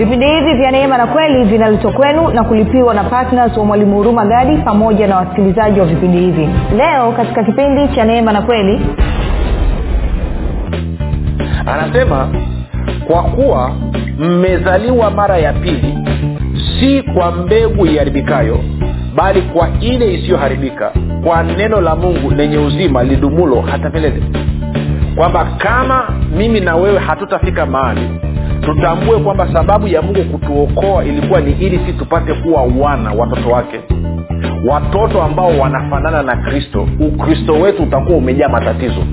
vipindi hivi vya neema na kweli vinaletwa kwenu na kulipiwa na ptns wa mwalimu huruma gadi pamoja na wasikilizaji wa vipindi hivi. Leo katika kipindi cha neema na kweli anasema kwa kuwa mmezaliwa mara ya pili si kwa mbegu iharibikayo bali kwa ile isiyoharibika kwa neno la mungu lenye uzima lidumulo hata milele. Kwamba kama mimi na wewe hatutafika mahali tutambue kwamba sababu ya mungu kutuokoa ilikuwa ni ili si tupate kuwa wana watoto wake. Watoto ambao wanafanana na kristo ukristo wetu utakuwa umejaa matatizo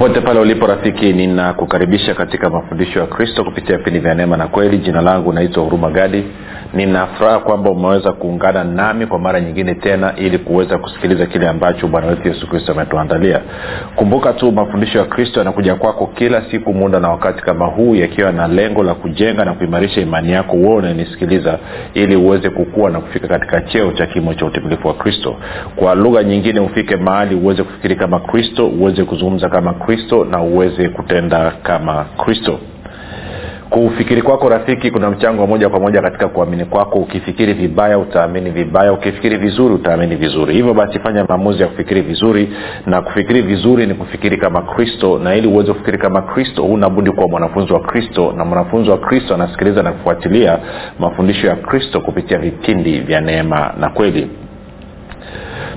popote pale ulipo rafiki ninakukaribisha katika mafundisho ya kristo kupitia vipindi vya neema na kweli. Jina langu naitwa huruma gadi ninafuraha kwamba umeweza kuungana nami kwa mara nyingine tena ili kuweza kusikiliza kile ambacho bwana wetu yesu kristo ametuandalia. Kumbuka tu mafundisho ya kristo yanakuja kwako kila siku muda na wakati kama huu yakiwa na lengo la kujenga na kuimarisha imani yako huo unanisikiliza ili uweze kukua na kufika katika cheo cha kimo cha utimilifu wa kristo. Kwa lugha nyingine ufike mahali uweze kufikiri kama kristo uweze kuzungumza kama kristo na uweze kutenda kama kristo kufikiri kwako rafiki kuna mchango wa moja kwa moja katika kuamini kwako. Ukifikiri vibaya utaamini vibaya. Ukifikiri vizuri utaamini vizuri. Hivyo basi fanya maamuzi ya kufikiri vizuri. Na kufikiri vizuri ni kufikiri kama kristo. Na ili uweze kufikiri kama kristo hunabudi kuwa mwanafunzi wa kristo. Na mwanafunzi wa kristo anasikiliza na kufuatilia mafundisho ya kristo kupitia vipindi vya neema na kweli.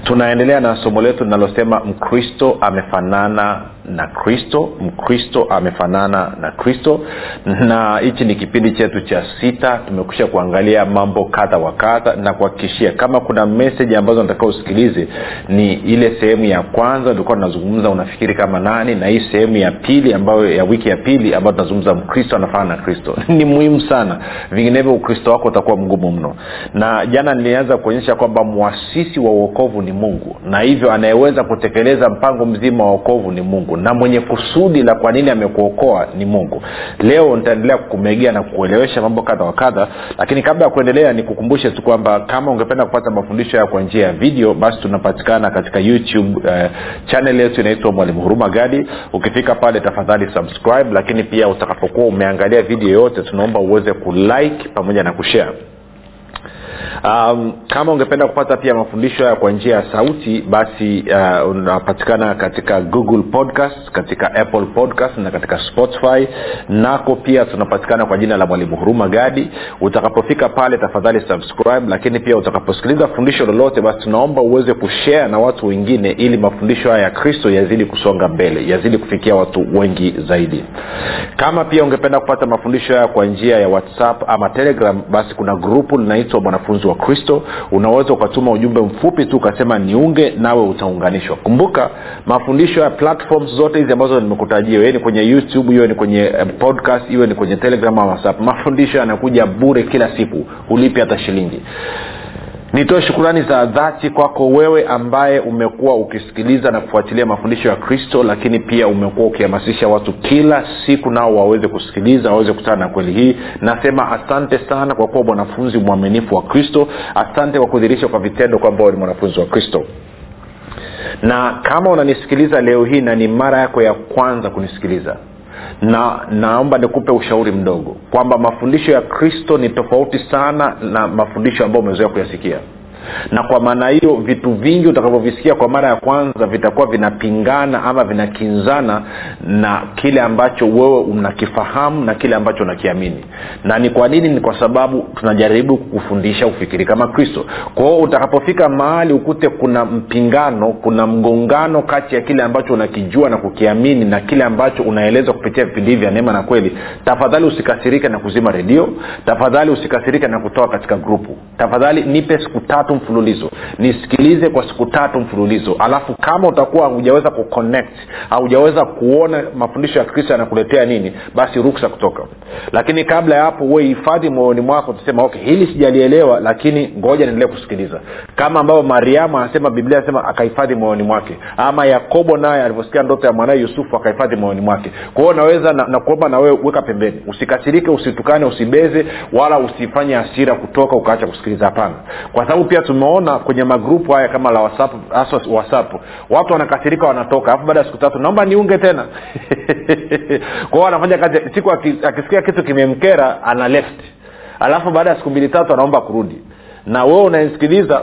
Tunaendelea na somo letu linalosema mkristo amefanana na kristo mkristo amefanana na kristo. Na hichi ni kipindi chetu cha sita. Tumekusha kuangalia mambo kadha wa kadha na kuhakikishia kama kuna meseji ambazo nataka usikilize ni ile sehemu ya kwanza ulikuwa tunazungumza unafikiri kama nani na hii sehemu ya pili ambayo ya wiki ya pili ambayo tunazungumza mkristo anafanana na kristo. Ni muhimu sana. Vinginevyo ukristo wako utakuwa mgumu mno. Na jana nilianza kuonyesha kwamba mwasisi wa uokovu ni mungu. Na hivyo anayeweza kutekeleza mpango mzima wa uokovu ni mungu na mwenye kusudi la kwa nini amekuokoa ni mungu. Leo nitaendelea kukumegea na kukuelewesha mambo kadha wa kadha lakini kabla ya kuendelea nikukumbushe tu kwamba kama ungependa kupata mafundisho haya kwa njia ya video basi tunapatikana katika youtube uh, chanel yetu inaitwa mwalimu huruma gadi. Ukifika pale tafadhali subscribe lakini pia utakapokuwa umeangalia video yoyote tunaomba uweze kulike pamoja na kushare um, kama ungependa kupata pia mafundisho haya kwa njia ya sauti basi uh, unapatikana katika google podcast katika apple podcast na katika spotify. Nako pia tunapatikana kwa jina la mwalimu huruma gadi. Utakapofika pale tafadhali subscribe lakini pia utakaposikiliza fundisho lolote basi tunaomba uweze kushare na watu wengine ili mafundisho haya ya kristo yazidi kusonga mbele yazidi kufikia watu wengi zaidi. Kama pia ungependa kupata mafundisho haya kwa njia ya whatsapp ama telegram basi kuna grupu linaitwa mwanafunzi wa kristo unaweza ukatuma ujumbe mfupi tu ukasema niunge nawe utaunganishwa. Kumbuka mafundisho ya platforms zote hizi ambazo nimekutajia iwe ni kwenye youtube iwe ni kwenye podcast iwe ni kwenye telegram au whatsapp mafundisho yanakuja bure kila siku hulipi hata shilingi nitoe shukurani za dhati kwako wewe ambaye umekuwa ukisikiliza na kufuatilia mafundisho ya kristo lakini pia umekuwa ukihamasisha watu kila siku nao waweze kusikiliza waweze kutana na kweli hii. Nasema asante sana kwa kuwa mwanafunzi mwaminifu wa kristo. Asante kwa kudhirisha kwa vitendo kwamba ni mwanafunzi wa kristo. Na kama unanisikiliza leo hii na ni mara yako ya kwanza kunisikiliza na naomba nikupe ushauri mdogo kwamba mafundisho ya kristo ni tofauti sana na mafundisho ambayo umezoea kuyasikia na kwa maana hiyo vitu vingi utakavyovisikia kwa mara ya kwanza vitakuwa vinapingana ama vinakinzana na kile ambacho wewe unakifahamu na kile ambacho unakiamini. Na ni kwa nini? Ni kwa sababu tunajaribu kufundisha ufikiri kama kristo. Kwao utakapofika mahali ukute kuna mpingano kuna mgongano kati ya kile ambacho unakijua na kukiamini na kile ambacho unaelezwa kupitia vipindi hivi vya neema na kweli tafadhali usikasirike na kuzima redio tafadhali usikasirike na kutoka katika grupu. Tafadhali nipe siku tatu tatu mfululizo. Nisikilize kwa siku tatu mfululizo. Alafu kama utakuwa hujaweza kuconnect haujaweza kuona mafundisho ya kristo yanakuletea nini basi ruksa kutoka. Lakini kabla ya hapo uwe hifadhi moyoni mwako tusema okay hili sijalielewa lakini ngoja niendelee kusikiliza. Kama ambavyo mariamu anasema biblia anasema akahifadhi moyoni mwake. Ama yakobo naye alivyosikia ndoto ya mwanae yusufu akahifadhi moyoni mwake. Kwa hiyo naweza na, na na wewe weka pembeni. Usikasirike usitukane usibeze wala usifanye hasira kutoka ukaacha kusikiliza. Hapana. Kwa sababu pia tumeona kwenye magrupu haya kama la whatsapp hasa whatsapp. Watu wanakasirika wanatoka. Alafu baada ya siku tatu naomba niunge tena. Kwao anafanya kazi siku akisikia kitu kimemkera ana left. Alafu baada ya siku mbili tatu anaomba kurudi. Na wewe unaesikiliza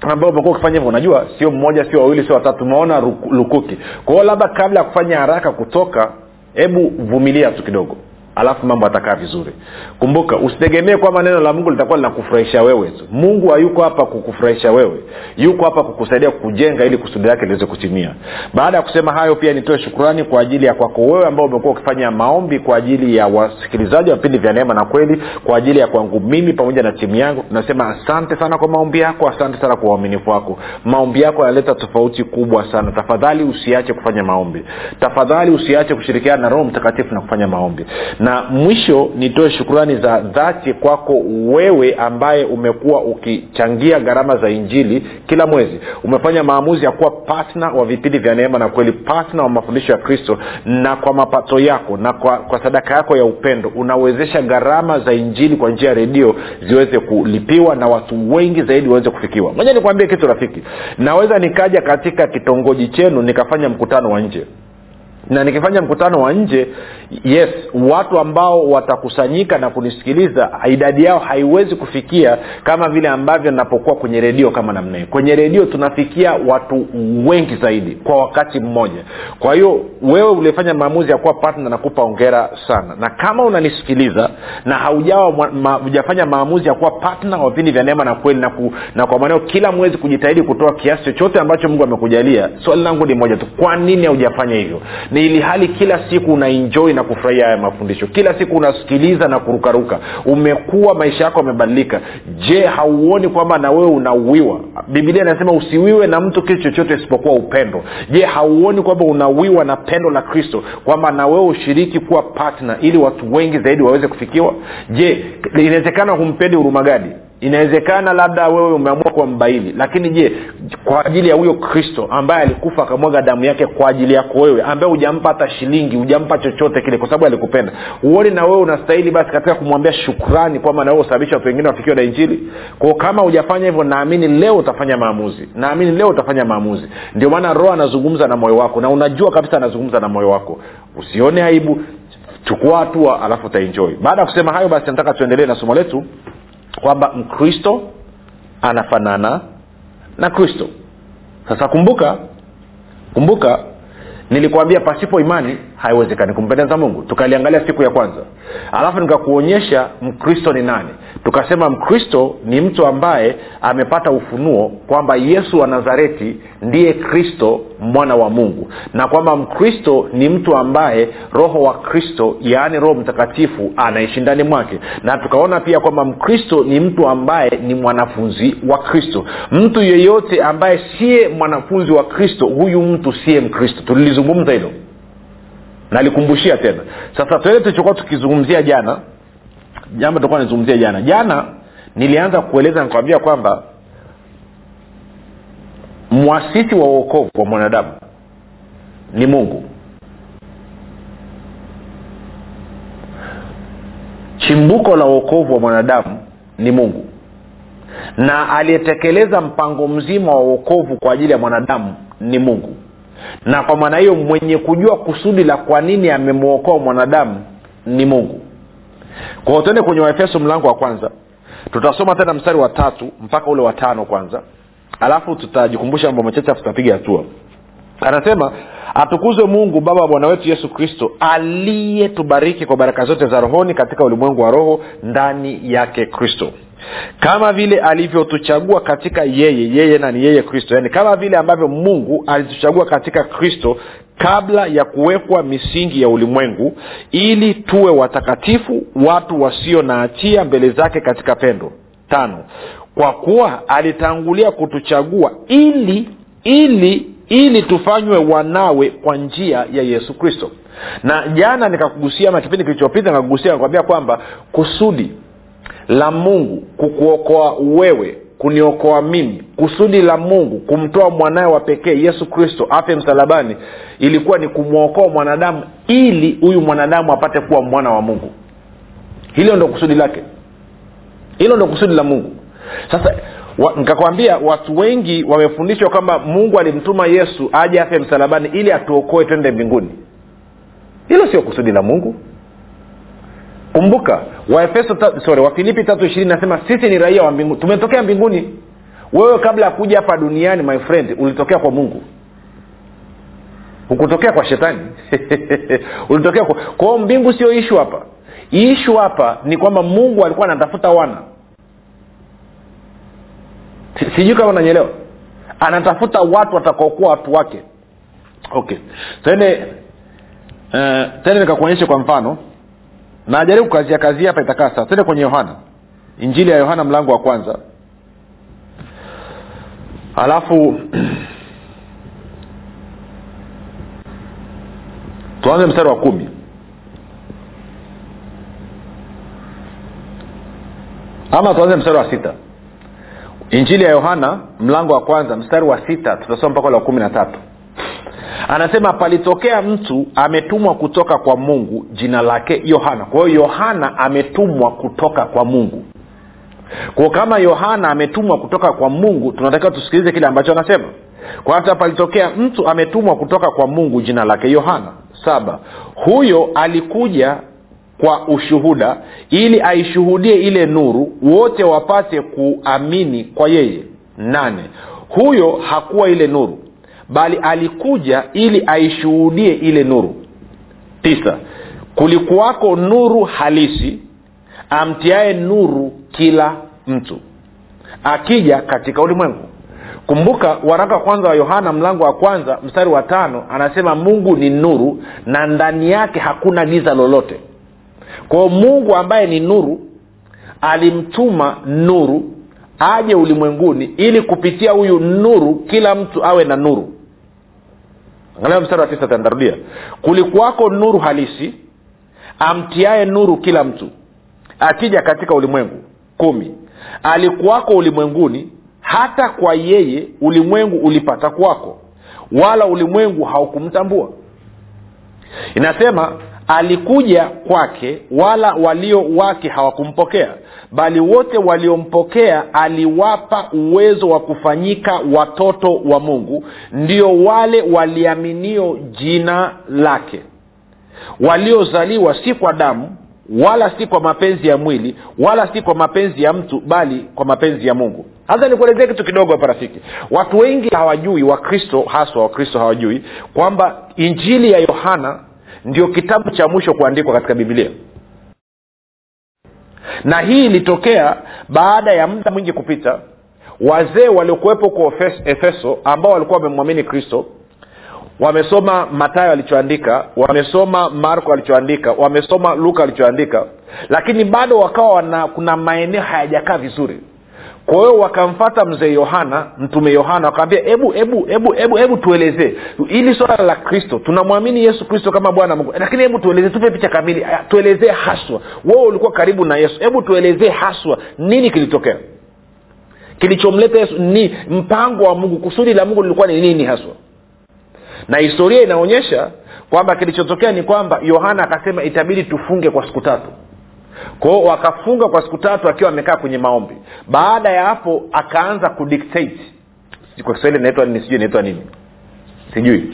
ambao umekuwa ukifanya hivyo unajua sio mmoja sio wawili sio watatu umeona lukuki. Kwao labda kabla ya kufanya haraka kutoka hebu vumilia tu kidogo alafu mambo atakaa vizuri. Kumbuka usitegemee kwamba neno la mungu litakuwa linakufurahisha wewe tu. Mungu hayuko hapa kukufurahisha wewe. Yuko hapa kukusaidia kujenga ili kusudi lake liweze kutimia. Baada ya kusema hayo pia nitoe shukurani kwa ajili ya kwako wewe ambao umekuwa ukifanya maombi kwa ajili ya wasikilizaji wa vipindi vya neema na kweli kwa ajili ya kwangu mimi pamoja na timu yangu. Tunasema asante sana kwa maombi yako asante sana kwa uaminifu wako. Maombi yako yanaleta tofauti kubwa sana. Tafadhali usiache kufanya maombi. Tafadhali usiache kushirikiana na roho mtakatifu na kufanya maombi na mwisho nitoe shukurani za dhati kwako wewe ambaye umekuwa ukichangia gharama za injili kila mwezi. Umefanya maamuzi ya kuwa patna wa vipindi vya neema na kweli patna wa mafundisho ya kristo. Na kwa mapato yako na kwa, kwa sadaka yako ya upendo unawezesha gharama za injili kwa njia ya redio ziweze kulipiwa na watu wengi zaidi waweze kufikiwa. Moja nikuambie kitu rafiki. Naweza nikaja katika kitongoji chenu nikafanya mkutano wa nje na nikifanya mkutano wa nje yes watu ambao watakusanyika na kunisikiliza idadi yao haiwezi kufikia kama vile ambavyo napokuwa kwenye redio kama namna hii kwenye redio tunafikia watu wengi zaidi kwa wakati mmoja. Kwa hiyo wewe ulifanya maamuzi ya kuwa partner nakupa ongera sana. Na kama unanisikiliza na haujawa ma, hujafanya maamuzi ya kuwa partner wa vipindi vya neema na kweli na, ku, na kwa maneo kila mwezi kujitahidi kutoa kiasi chochote ambacho mungu amekujalia swali langu ni moja tu kwa nini haujafanya hivyo ni ili hali kila siku unaenjoi na kufurahia haya mafundisho. Kila siku unasikiliza na kurukaruka. Umekuwa maisha yako yamebadilika. Je hauoni kwamba na wewe unauiwa bibilia inasema usiwiwe na mtu kitu chochote isipokuwa upendo. Je hauoni kwamba unawiwa na pendo la kristo? Kwamba na ushiriki kuwa partner ili watu wengi zaidi waweze kufikiwa? Je inawezekana humpendi hurumagadi inawezekana labda wewe umeamua kuwa mbaili lakini je kwa ajili ya huyo kristo ambaye alikufa akamwaga damu yake kwa ajili yako wewe ambaye hujampa hata shilingi hujampa chochote kile kwa sababu alikupenda uone na wewe unastahili basi katika kumwambia shukrani kwamba na wewe usababisha watu wengine wafikiwa na injili? Kwao kama hujafanya hivyo naamini leo utafanya maamuzi. Naamini leo utafanya maamuzi. Ndio maana roho anazungumza na moyo wako na unajua kabisa anazungumza na moyo wako. Usione aibu chukua hatua alafu utaenjoi baada ya kusema hayo basi nataka tuendelee na somo letu kwamba mkristo anafanana na kristo. Sasa kumbuka kumbuka nilikwambia pasipo imani haiwezekani kumpendeza mungu. Tukaliangalia siku ya kwanza. Alafu nikakuonyesha mkristo ni nani tukasema mkristo ni mtu ambaye amepata ufunuo kwamba yesu wa nazareti ndiye kristo mwana wa mungu. Na kwamba mkristo ni mtu ambaye roho wa kristo yaani roho mtakatifu anaishi ndani mwake. Na tukaona pia kwamba mkristo ni mtu ambaye ni mwanafunzi wa kristo. Mtu yeyote ambaye siye mwanafunzi wa kristo huyu mtu siye mkristo. Tulilizungumza hilo. Nalikumbushia tena. Sasa tuele tulichokuwa tukizungumzia jana jambo tulikuwa nizungumzia jana. Jana nilianza kueleza nikawambia kwamba mwasisi wa uokovu wa mwanadamu ni mungu. Chimbuko la uokovu wa mwanadamu ni mungu. Na aliyetekeleza mpango mzima wa uokovu kwa ajili ya mwanadamu ni mungu. Na kwa maana hiyo mwenye kujua kusudi la kwa nini amemwokoa mwanadamu ni mungu kwao tuende kwenye waefeso mlango wa kwanza. Tutasoma tena mstari wa tatu mpaka ule wa tano kwanza. Alafu tutajikumbusha mambo machache afu tutapiga hatua. Anasema atukuzwe mungu baba wa bwana wetu yesu kristo aliyetubariki kwa baraka zote za rohoni katika ulimwengu wa roho ndani yake kristo. Kama vile alivyotuchagua katika yeye yeye nani yeye kristo. Yaani kama vile ambavyo mungu alituchagua katika kristo kabla ya kuwekwa misingi ya ulimwengu ili tuwe watakatifu watu wasio na hatia mbele zake katika pendo. Tano kwa kuwa alitangulia kutuchagua ili ili ili tufanywe wanawe kwa njia ya yesu kristo. Na jana nikakugusia ama kipindi kilichopita nikakugusia nikakwambia kwamba kusudi la mungu kukuokoa wewe kuniokoa mimi. Kusudi la mungu kumtoa mwanawe wa pekee yesu kristo afe msalabani ilikuwa ni kumwokoa mwanadamu ili huyu mwanadamu apate kuwa mwana wa mungu. Hilo ndo kusudi lake. Hilo ndo kusudi la mungu. Sasa wa, nikakwambia watu wengi wamefundishwa kwamba mungu alimtuma yesu aje afe msalabani ili atuokoe twende mbinguni. Hilo sio kusudi la mungu kumbuka waefeso ta, sorry wafilipi tatu ishirini nasema sisi ni raia wa mbinguni tumetokea mbinguni. Wewe kabla ya kuja hapa duniani my friend ulitokea kwa mungu. Hukutokea kwa shetani. Ulitokea kwa kwao mbingu sio ishu hapa. Ishu hapa ni kwamba mungu alikuwa anatafuta wana. Sijui kama unanyelewa anatafuta watu watakaokuwa watu wake. Okay. Tende uh, tende nikakuonyeshe kwa mfano najaribu kazia kazia hapa itakaa sawa tende kwenye yohana. Injili ya yohana mlango wa kwanza. Alafu tuanze mstari wa kumi. Ama tuanze mstari wa sita. Injili ya yohana mlango wa kwanza mstari wa sita tutasoma mpaka ule kumi na tatu anasema palitokea mtu ametumwa kutoka kwa mungu jina lake yohana. Kwa hiyo yohana ametumwa kutoka kwa mungu. Kwa kama yohana ametumwa kutoka kwa mungu tunatakiwa tusikilize kile ambacho anasema. Kwa palitokea mtu ametumwa kutoka kwa mungu jina lake yohana. Saba huyo alikuja kwa ushuhuda ili aishuhudie ile nuru wote wapate kuamini kwa yeye. Nane huyo hakuwa ile nuru bali alikuja ili aishuhudie ile nuru. Tisa kulikuwako nuru halisi amtiaye nuru kila mtu. Akija katika ulimwengu. Kumbuka waraka wa kwanza wa yohana mlango wa kwanza mstari wa tano anasema mungu ni nuru na ndani yake hakuna giza lolote. Kwao mungu ambaye ni nuru alimtuma nuru aje ulimwenguni ili kupitia huyu nuru kila mtu awe na nuru angalia mstari wa tisa tandarudia kulikuwako nuru halisi amtiaye nuru kila mtu akija katika ulimwengu. Kumi. Alikuwako ulimwenguni hata kwa yeye ulimwengu ulipata kwako wala ulimwengu haukumtambua. Inasema alikuja kwake wala walio wake hawakumpokea bali wote waliompokea aliwapa uwezo wa kufanyika watoto wa mungu. Ndio wale waliaminio jina lake. Waliozaliwa si kwa damu wala si kwa mapenzi ya mwili wala si kwa mapenzi ya mtu bali kwa mapenzi ya mungu. Hasa nikuelezee kitu kidogo hapa rafiki. Watu wengi hawajui wakristo haswa wakristo hawajui kwamba injili ya yohana ndio kitabu cha mwisho kuandikwa katika biblia. Na hii ilitokea baada ya muda mwingi kupita. Wazee waliokuwepo kwa efeso ambao walikuwa wamemwamini kristo wamesoma matayo alichoandika wamesoma marko alichoandika wamesoma luka alichoandika lakini bado wakawa wana kuna maeneo hayajakaa vizuri kwa hiyo wakamfata mzee yohana mtume yohana wakawambia hebu hebu hebu hebu hebu tuelezee ili swala la kristo tunamwamini yesu kristo kama bwana mungu. Lakini hebu tuelezee tupe picha kamili. Tuelezee haswa. Wewe ulikuwa karibu na yesu. Hebu tuelezee haswa nini kilitokea? Kilichomleta yesu ni mpango wa mungu kusudi la mungu lilikuwa ni nini haswa? Na historia inaonyesha kwamba kilichotokea ni kwamba yohana akasema itabidi tufunge kwa siku tatu kwao wakafunga kwa siku tatu akiwa amekaa kwenye maombi. Baada ya hapo akaanza kudictate kwa kiswahili inaitwa nini? Sijui inaitwa nini. Sijui.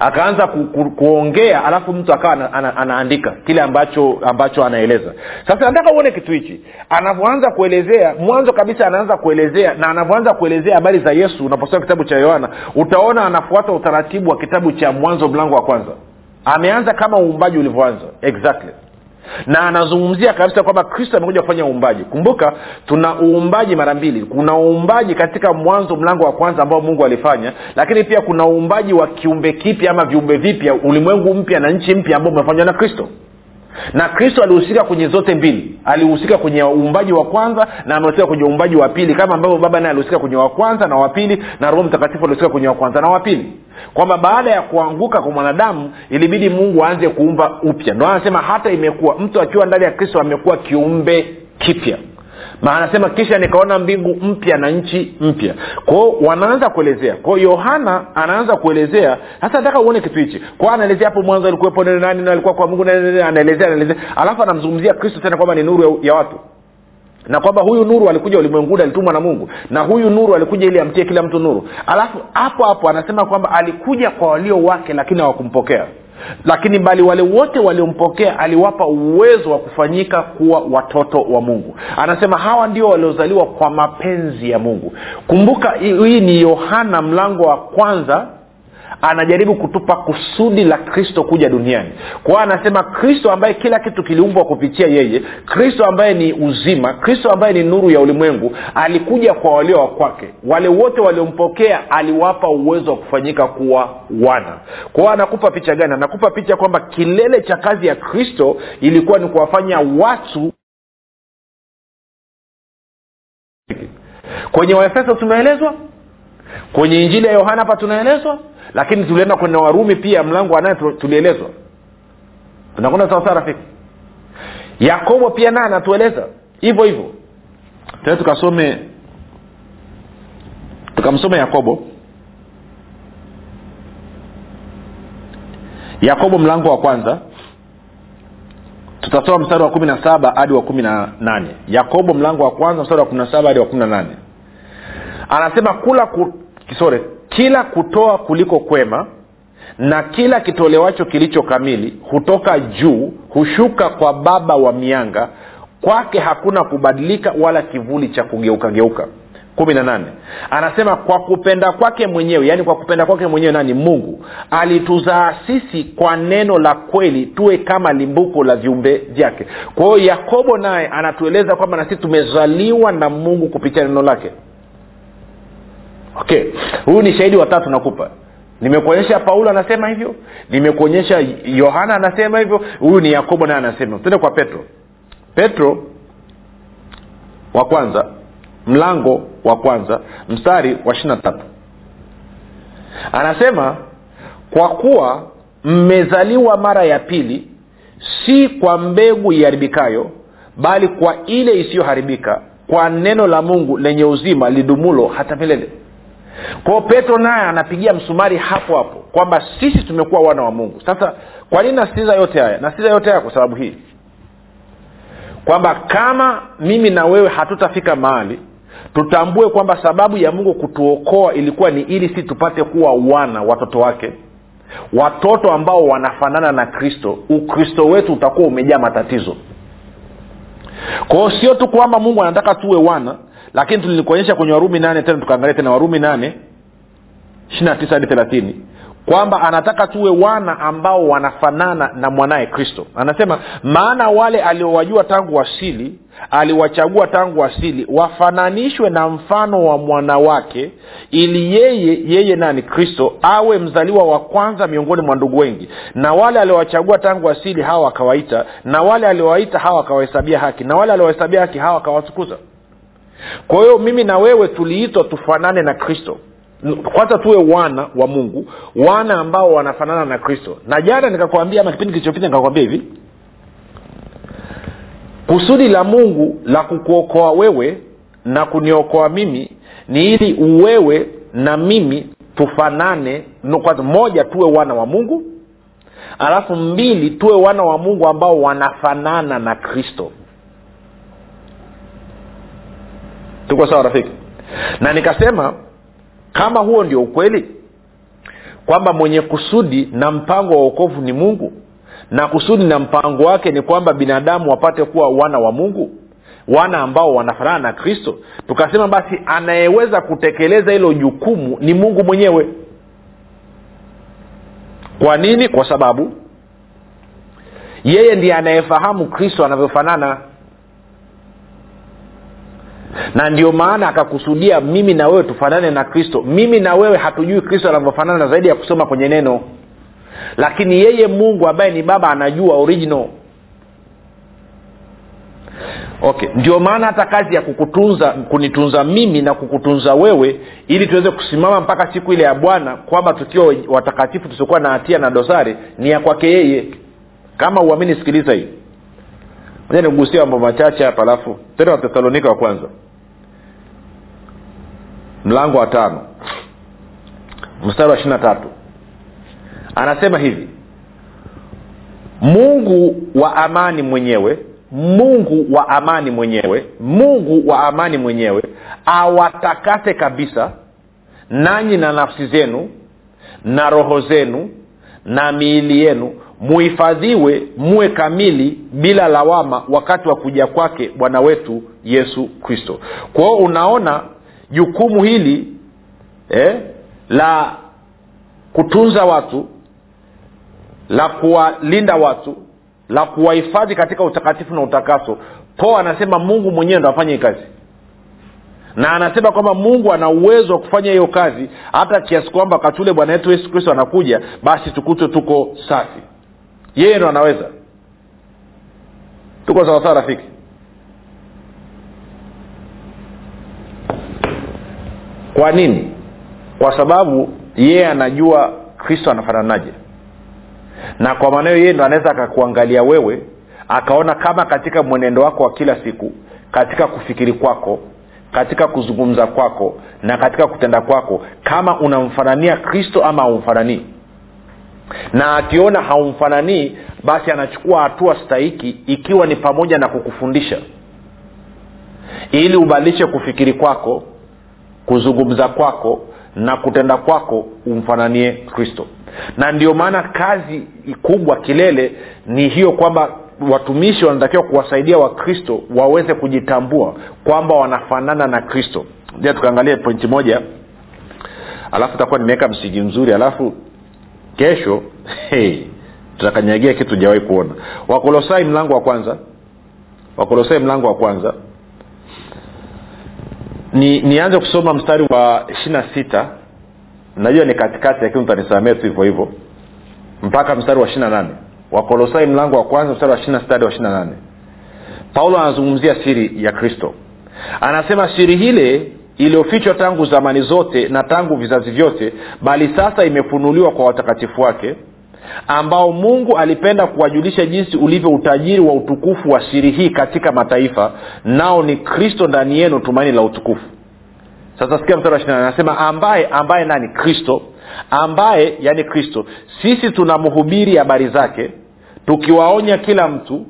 Akaanza ku, ku, kuongea alafu mtu akawa ana, ana, anaandika kile ambacho ambacho anaeleza. Sasa nataka uone kitu hichi. Anavyoanza kuelezea mwanzo kabisa anaanza kuelezea na anavyoanza kuelezea habari za yesu unaposoma kitabu cha yohana utaona anafuata utaratibu wa kitabu cha mwanzo mlango wa kwanza. Ameanza kama uumbaji ulivyoanza. Exactly na anazungumzia kabisa kwamba kristo amekuja kufanya uumbaji. Kumbuka tuna uumbaji mara mbili. Kuna uumbaji katika mwanzo mlango wa kwanza ambao mungu alifanya lakini pia kuna uumbaji wa kiumbe kipya ama viumbe vipya ulimwengu mpya na nchi mpya ambao umefanywa na kristo na kristo alihusika kwenye zote mbili. Alihusika kwenye uumbaji wa kwanza na amehusika kwenye uumbaji wa pili kama ambavyo baba naye alihusika kwenye wa kwanza na wa pili na roho mtakatifu alihusika kwenye wa kwanza na wa pili. Kwamba baada ya kuanguka kwa mwanadamu ilibidi mungu aanze kuumba upya. Ndo anasema hata imekuwa mtu akiwa ndani ya kristo amekuwa kiumbe kipya na anasema kisha nikaona mbingu mpya na nchi mpya. Kwao wanaanza kuelezea. Kwao yohana anaanza kuelezea. Sasa nataka uone kitu hichi. Kwao anaelezea hapo mwanzo alikuwepo nani na alikuwa kwa mungu anaelezea anaelezea. Alafu anamzungumzia kristo tena kwamba ni nuru ya, ya watu. Na kwamba huyu nuru alikuja ulimwenguni alitumwa na mungu. Na huyu nuru alikuja ili amtie kila mtu nuru. Alafu hapo hapo anasema kwamba alikuja kwa walio wake lakini hawakumpokea lakini bali wale wote waliompokea aliwapa uwezo wa kufanyika kuwa watoto wa mungu. Anasema hawa ndio waliozaliwa kwa mapenzi ya mungu. Kumbuka hii ni yohana mlango wa kwanza anajaribu kutupa kusudi la kristo kuja duniani. Kwao anasema kristo ambaye kila kitu kiliumbwa kupitia yeye kristo ambaye ni uzima kristo ambaye ni nuru ya ulimwengu alikuja kwa walio wa kwake. Wale wote waliompokea aliwapa uwezo wa kufanyika kuwa wana. Kwao anakupa picha gani? Anakupa picha kwamba kilele cha kazi ya kristo ilikuwa ni kuwafanya watu kwenye waefeso tumeelezwa kwenye injili ya yohana hapa tunaelezwa lakini tulienda kwenye warumi pia mlango anaye tulielezwa. Tunakwenda sawasawa rafiki? Yakobo pia naye anatueleza. Hivyo hivyo. Tena tukasome tukamsome yakobo. Yakobo mlango wa kwanza. Tutasoma mstari wa kumi na saba hadi wa kumi na nane. Yakobo mlango wa kwanza mstari wa kumi na saba hadi wa kumi na nane. Anasema kula ku, sorry. Kila kutoa kuliko kwema na kila kitolewacho kilicho kamili hutoka juu hushuka kwa baba wa mianga. Kwake hakuna kubadilika wala kivuli cha kugeukageuka kumi na nane. Anasema kwa kupenda kwake mwenyewe yaani kwa kupenda kwake mwenyewe nani? Mungu. Alituzaa sisi kwa neno la kweli tuwe kama limbuko la viumbe vyake. Kwa hiyo yakobo naye anatueleza kwamba na sisi tumezaliwa na mungu kupitia neno lake okay. Huyu ni shahidi watatu nakupa. Nimekuonyesha paulo anasema hivyo nimekuonyesha yohana anasema hivyo huyu ni yakobo naye anasema. Tende kwa petro. Petro wa kwanza mlango wa kwanza mstari wa ishiri na tatu. Anasema kwa kuwa mmezaliwa mara ya pili si kwa mbegu iharibikayo bali kwa ile isiyoharibika kwa neno la mungu lenye uzima lidumulo hata milele kwao petro naye anapigia msumari hapo hapo kwamba sisi tumekuwa wana wa mungu. Sasa kwa nini nasitiza yote haya? Nasitiza yote haya kwa sababu hii. Kwamba kama mimi na wewe hatutafika mahali tutambue kwamba sababu ya mungu kutuokoa ilikuwa ni ili si tupate kuwa wana watoto wake. Watoto ambao wanafanana na kristo. Ukristo wetu utakuwa umejaa matatizo kwao sio tu kwamba mungu anataka tuwe wana lakini tulikuonyesha kwenye warumi nane tena tukaangalia tena warumi nane ishiri tisa hadi thelathini kwamba anataka tuwe wana ambao wanafanana na mwanaye kristo. Anasema maana wale aliowajua tangu asili aliwachagua tangu asili wafananishwe na mfano wa mwana wake ili yeye yeye nani? Kristo awe mzaliwa wa kwanza miongoni mwa ndugu wengi. Na wale aliowachagua tangu asili hawa akawaita na wale aliowaita hawa akawahesabia haki na wale aliowahesabia haki hawa akawatukuza kwa hiyo mimi na wewe tuliitwa tufanane na kristo kwanza tuwe wana wa mungu wana ambao wanafanana na kristo. Na jana nikakwambia ama kipindi kilichopita nikakwambia hivi kusudi la mungu la kukuokoa wewe na kuniokoa mimi ni ili uwewe na mimi tufanane. Kwanza moja tuwe wana wa mungu alafu mbili tuwe wana wa mungu ambao wanafanana na kristo. Tuko sawa rafiki? Na nikasema kama huo ndio ukweli kwamba mwenye kusudi na mpango wa uokovu ni mungu na kusudi na mpango wake ni kwamba binadamu wapate kuwa wana wa mungu wana ambao wanafanana na kristo. Tukasema basi anayeweza kutekeleza hilo jukumu ni mungu mwenyewe. Kwa nini? Kwa sababu yeye ndiye anayefahamu kristo anavyofanana na ndio maana akakusudia mimi na wewe tufanane na kristo. Mimi na wewe hatujui kristo anavyofanana zaidi ya kusoma kwenye neno. Lakini yeye mungu ambaye ni baba anajua original. Okay ndio maana hata kazi ya kukutunza kunitunza mimi na kukutunza wewe ili tuweze kusimama mpaka siku ile ya bwana kwamba tukiwa watakatifu tusiokuwa na hatia na dosari ni ya kwake yeye. Kama uamini sikiliza hii. Moja nigusia mambo machache hapa alafu tena wathesalonika wa kwanza mlango wa tano. Mstari wa ishirina tatu. Anasema hivi mungu wa amani mwenyewe mungu wa amani mwenyewe mungu wa amani mwenyewe awatakase kabisa nanyi na nafsi zenu na roho zenu na miili yenu. Muhifadhiwe muwe kamili bila lawama wakati wa kuja kwake bwana wetu yesu kristo. Kwa hiyo unaona jukumu hili eh, la kutunza watu la kuwalinda watu la kuwahifadhi katika utakatifu na utakaso. Po anasema mungu mwenyewe ndo afanye hii kazi. Na anasema kwamba mungu ana uwezo wa kufanya hiyo kazi hata kiasi kwamba wakati ule bwana wetu yesu kristo anakuja basi tukutwe tuko safi. Yeye ndo anaweza. Tuko sawasawa rafiki kwa nini? Kwa sababu yeye anajua kristo anafananaje. Na kwa maana hiyo yeye ndo anaweza akakuangalia wewe akaona kama katika mwenendo wako wa kila siku katika kufikiri kwako katika kuzungumza kwako na katika kutenda kwako kama unamfanania kristo ama haumfananii. Na akiona haumfananii basi anachukua hatua stahiki ikiwa ni pamoja na kukufundisha. Ili ubadilishe kufikiri kwako kuzungumza kwako na kutenda kwako umfananie kristo. Na ndio maana kazi kubwa kilele ni hiyo kwamba watumishi wanatakiwa kuwasaidia wakristo waweze kujitambua kwamba wanafanana na kristo. Ja tukaangalia pointi moja alafu takuwa nimeweka msingi mzuri alafu kesho hey, tutakanyagia kitu jawahi kuona. Wakolosai mlango wa kwanza wakolosai mlango wa kwanza ni nianze kusoma mstari wa ishirina sita. Najua ni katikati lakini utanisamee tu hivyo hivyo. Mpaka mstari wa ishirina nane. Wakolosai mlango wa kwanza mstari wa ishirina sita hadi wa ishirina nane. Paulo anazungumzia siri ya kristo. Anasema siri hile iliyofichwa tangu zamani zote na tangu vizazi vyote bali sasa imefunuliwa kwa watakatifu wake ambao mungu alipenda kuwajulisha jinsi ulivyo utajiri wa utukufu wa siri hii katika mataifa nao ni kristo ndani yenu tumaini la utukufu. Sasa sikia mstari wa ishirina anasema ambaye ambaye nani? Kristo. Ambaye yani kristo. Sisi tunamhubiri habari zake tukiwaonya kila mtu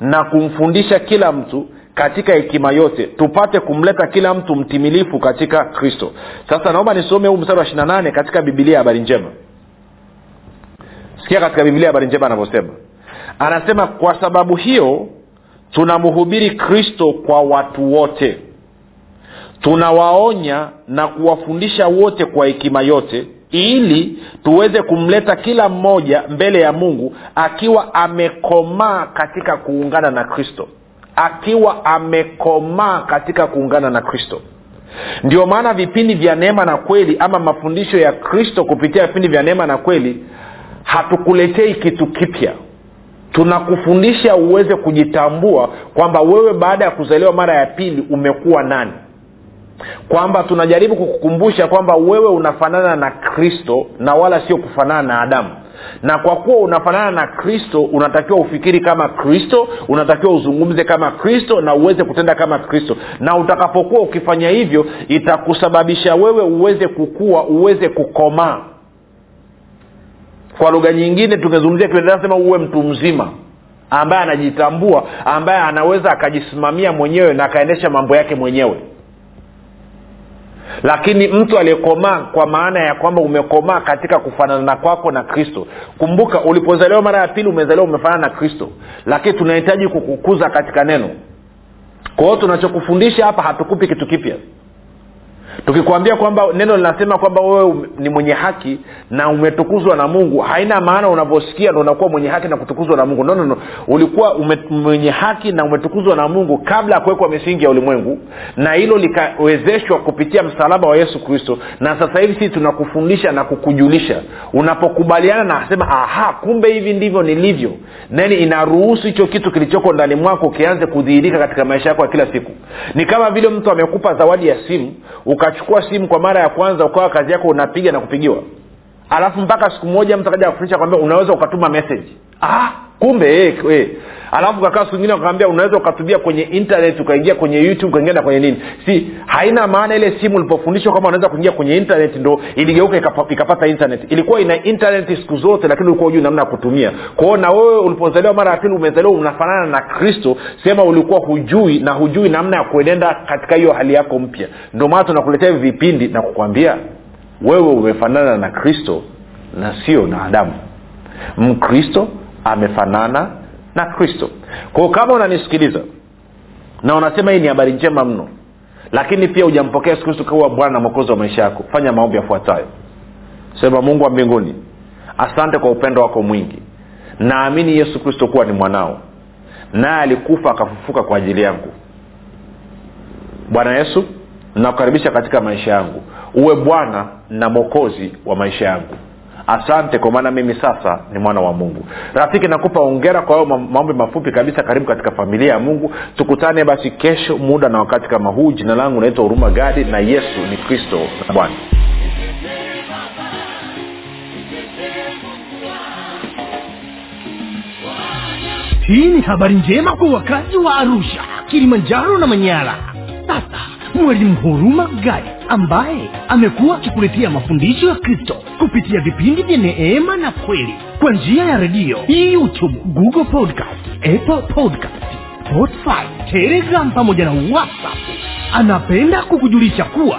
na kumfundisha kila mtu katika hekima yote tupate kumleta kila mtu mtimilifu katika kristo. Sasa naomba nisome huu mstari wa ishirina nane katika bibilia habari njema sikia katika bibilia habari njema anavyosema. Anasema kwa sababu hiyo tunamhubiri kristo kwa watu wote. Tunawaonya na kuwafundisha wote kwa hekima yote ili tuweze kumleta kila mmoja mbele ya mungu akiwa amekomaa katika kuungana na kristo. Akiwa amekomaa katika kuungana na kristo. Ndio maana vipindi vya neema na kweli ama mafundisho ya kristo kupitia vipindi vya neema na kweli hatukuletei kitu kipya. Tunakufundisha uweze kujitambua kwamba wewe baada ya kuzaliwa mara ya pili umekuwa nani. Kwamba tunajaribu kukukumbusha kwamba wewe unafanana na kristo na wala sio kufanana na adamu. Na kwa kuwa unafanana na kristo unatakiwa ufikiri kama kristo unatakiwa uzungumze kama kristo na uweze kutenda kama kristo. Na utakapokuwa ukifanya hivyo itakusababisha wewe uweze kukua uweze kukomaa kwa lugha nyingine tumezungumzia sema uwe mtu mzima ambaye anajitambua ambaye anaweza akajisimamia mwenyewe na akaendesha mambo yake mwenyewe. Lakini mtu aliyekomaa kwa maana ya kwamba umekomaa katika kufanana kwako na kristo. Kumbuka ulipozaliwa mara ya pili umezaliwa umefanana na kristo. Lakini tunahitaji kukukuza katika neno. Kwa hiyo tunachokufundisha hapa hatukupi kitu kipya tukikwambia kwamba neno linasema kwamba wewe ni mwenye haki na umetukuzwa na mungu haina maana unavyosikia ndo unakuwa mwenye haki na kutukuzwa na mungu. No, no, no. ulikuwa ume, mwenye haki na umetukuzwa na mungu kabla ya kuwekwa misingi ya ulimwengu na hilo likawezeshwa kupitia msalaba wa yesu kristo. Na sasa hivi sisi tunakufundisha na kukujulisha. Unapokubaliana na sema aha kumbe hivi ndivyo nilivyo. Then inaruhusu hicho kitu kilichoko ndani mwako kianze kudhihirika katika maisha yako ya kila siku. Ni kama vile mtu amekupa zawadi ya simu ukachukua simu kwa mara ya kwanza ukawa kazi yako unapiga na kupigiwa. Alafu mpaka siku moja mtu akaja kufundisha kwambia unaweza ukatuma message. Ah, kumbe eh, eh. alafu kakaa siku ingine akaambia unaweza ukatumia kwenye internet ukaingia kwenye youtube ukaingia kwenye nini? Si haina maana ile simu ulipofundishwa kwamba unaweza kuingia kwenye internet ndo iligeuka ikapata internet. Ilikuwa ina internet siku zote lakini ulikuwa ujui namna ya kutumia. Kwao na wewe ulipozaliwa mara ya pili umezaliwa unafanana na kristo sema ulikuwa hujui na hujui namna ya kuenenda katika hiyo hali yako mpya. Ndio maana tunakuletea hivi vipindi na kukwambia wewe umefanana na kristo na sio na adamu. Mkristo amefanana na kristo. Kwao kama unanisikiliza na unasema hii ni habari njema mno lakini pia hujampokea yesu kristo kuwa bwana na mwokozi wa maisha yako fanya maombi yafuatayo. Sema mungu wa mbinguni asante kwa upendo wako mwingi. Naamini yesu kristo kuwa ni mwanao naye alikufa akafufuka kwa ajili yangu. Bwana yesu nakukaribisha katika maisha yangu. Uwe bwana na mwokozi wa maisha yangu asante kwa maana mimi sasa ni mwana wa mungu. Rafiki nakupa ongera kwa hayo maombi mafupi kabisa. Karibu katika familia ya mungu. Tukutane basi kesho muda na wakati kama huu. Jina langu naitwa huruma gadi na yesu ni kristo na bwana. Hii ni habari njema kwa wakazi wa arusha kilimanjaro na manyara. Sasa mwalimu huruma gadi ambaye amekuwa akikuletea mafundisho ya kristo kupitia vipindi vya neema na kweli kwa njia ya redio youtube google podcast apple podcast spotify telegram pamoja na whatsapp. Anapenda kukujulisha kuwa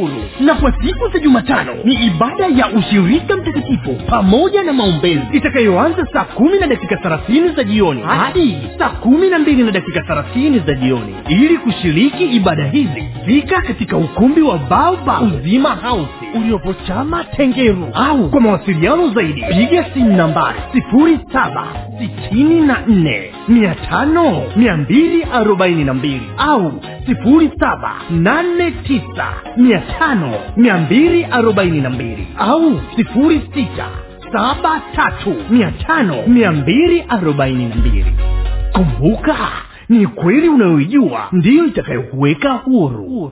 na kwa siku za jumatano ni ibada ya ushirika mtakatifu pamoja na maombezi. Itakayoanza saa kumi na dakika thelathini za jioni hadi saa kumi na mbili na dakika thelathini za jioni. Ili kushiriki ibada hizi fika katika ukumbi wa baoba uzima hausi uliopo tengeru au kwa mawasiliano zaidi piga simu nambari sifuri saba sitini na nne mia tano mia mbili arobaini na mbili au sifuri saba nane tisa mia tano mia mbili arobaini na mbili. Au sifuri sita saba tatu mia tano mia mbili arobaini na mbili. Kumbuka ni kweli unayoijua ndiyo itakayokuweka huru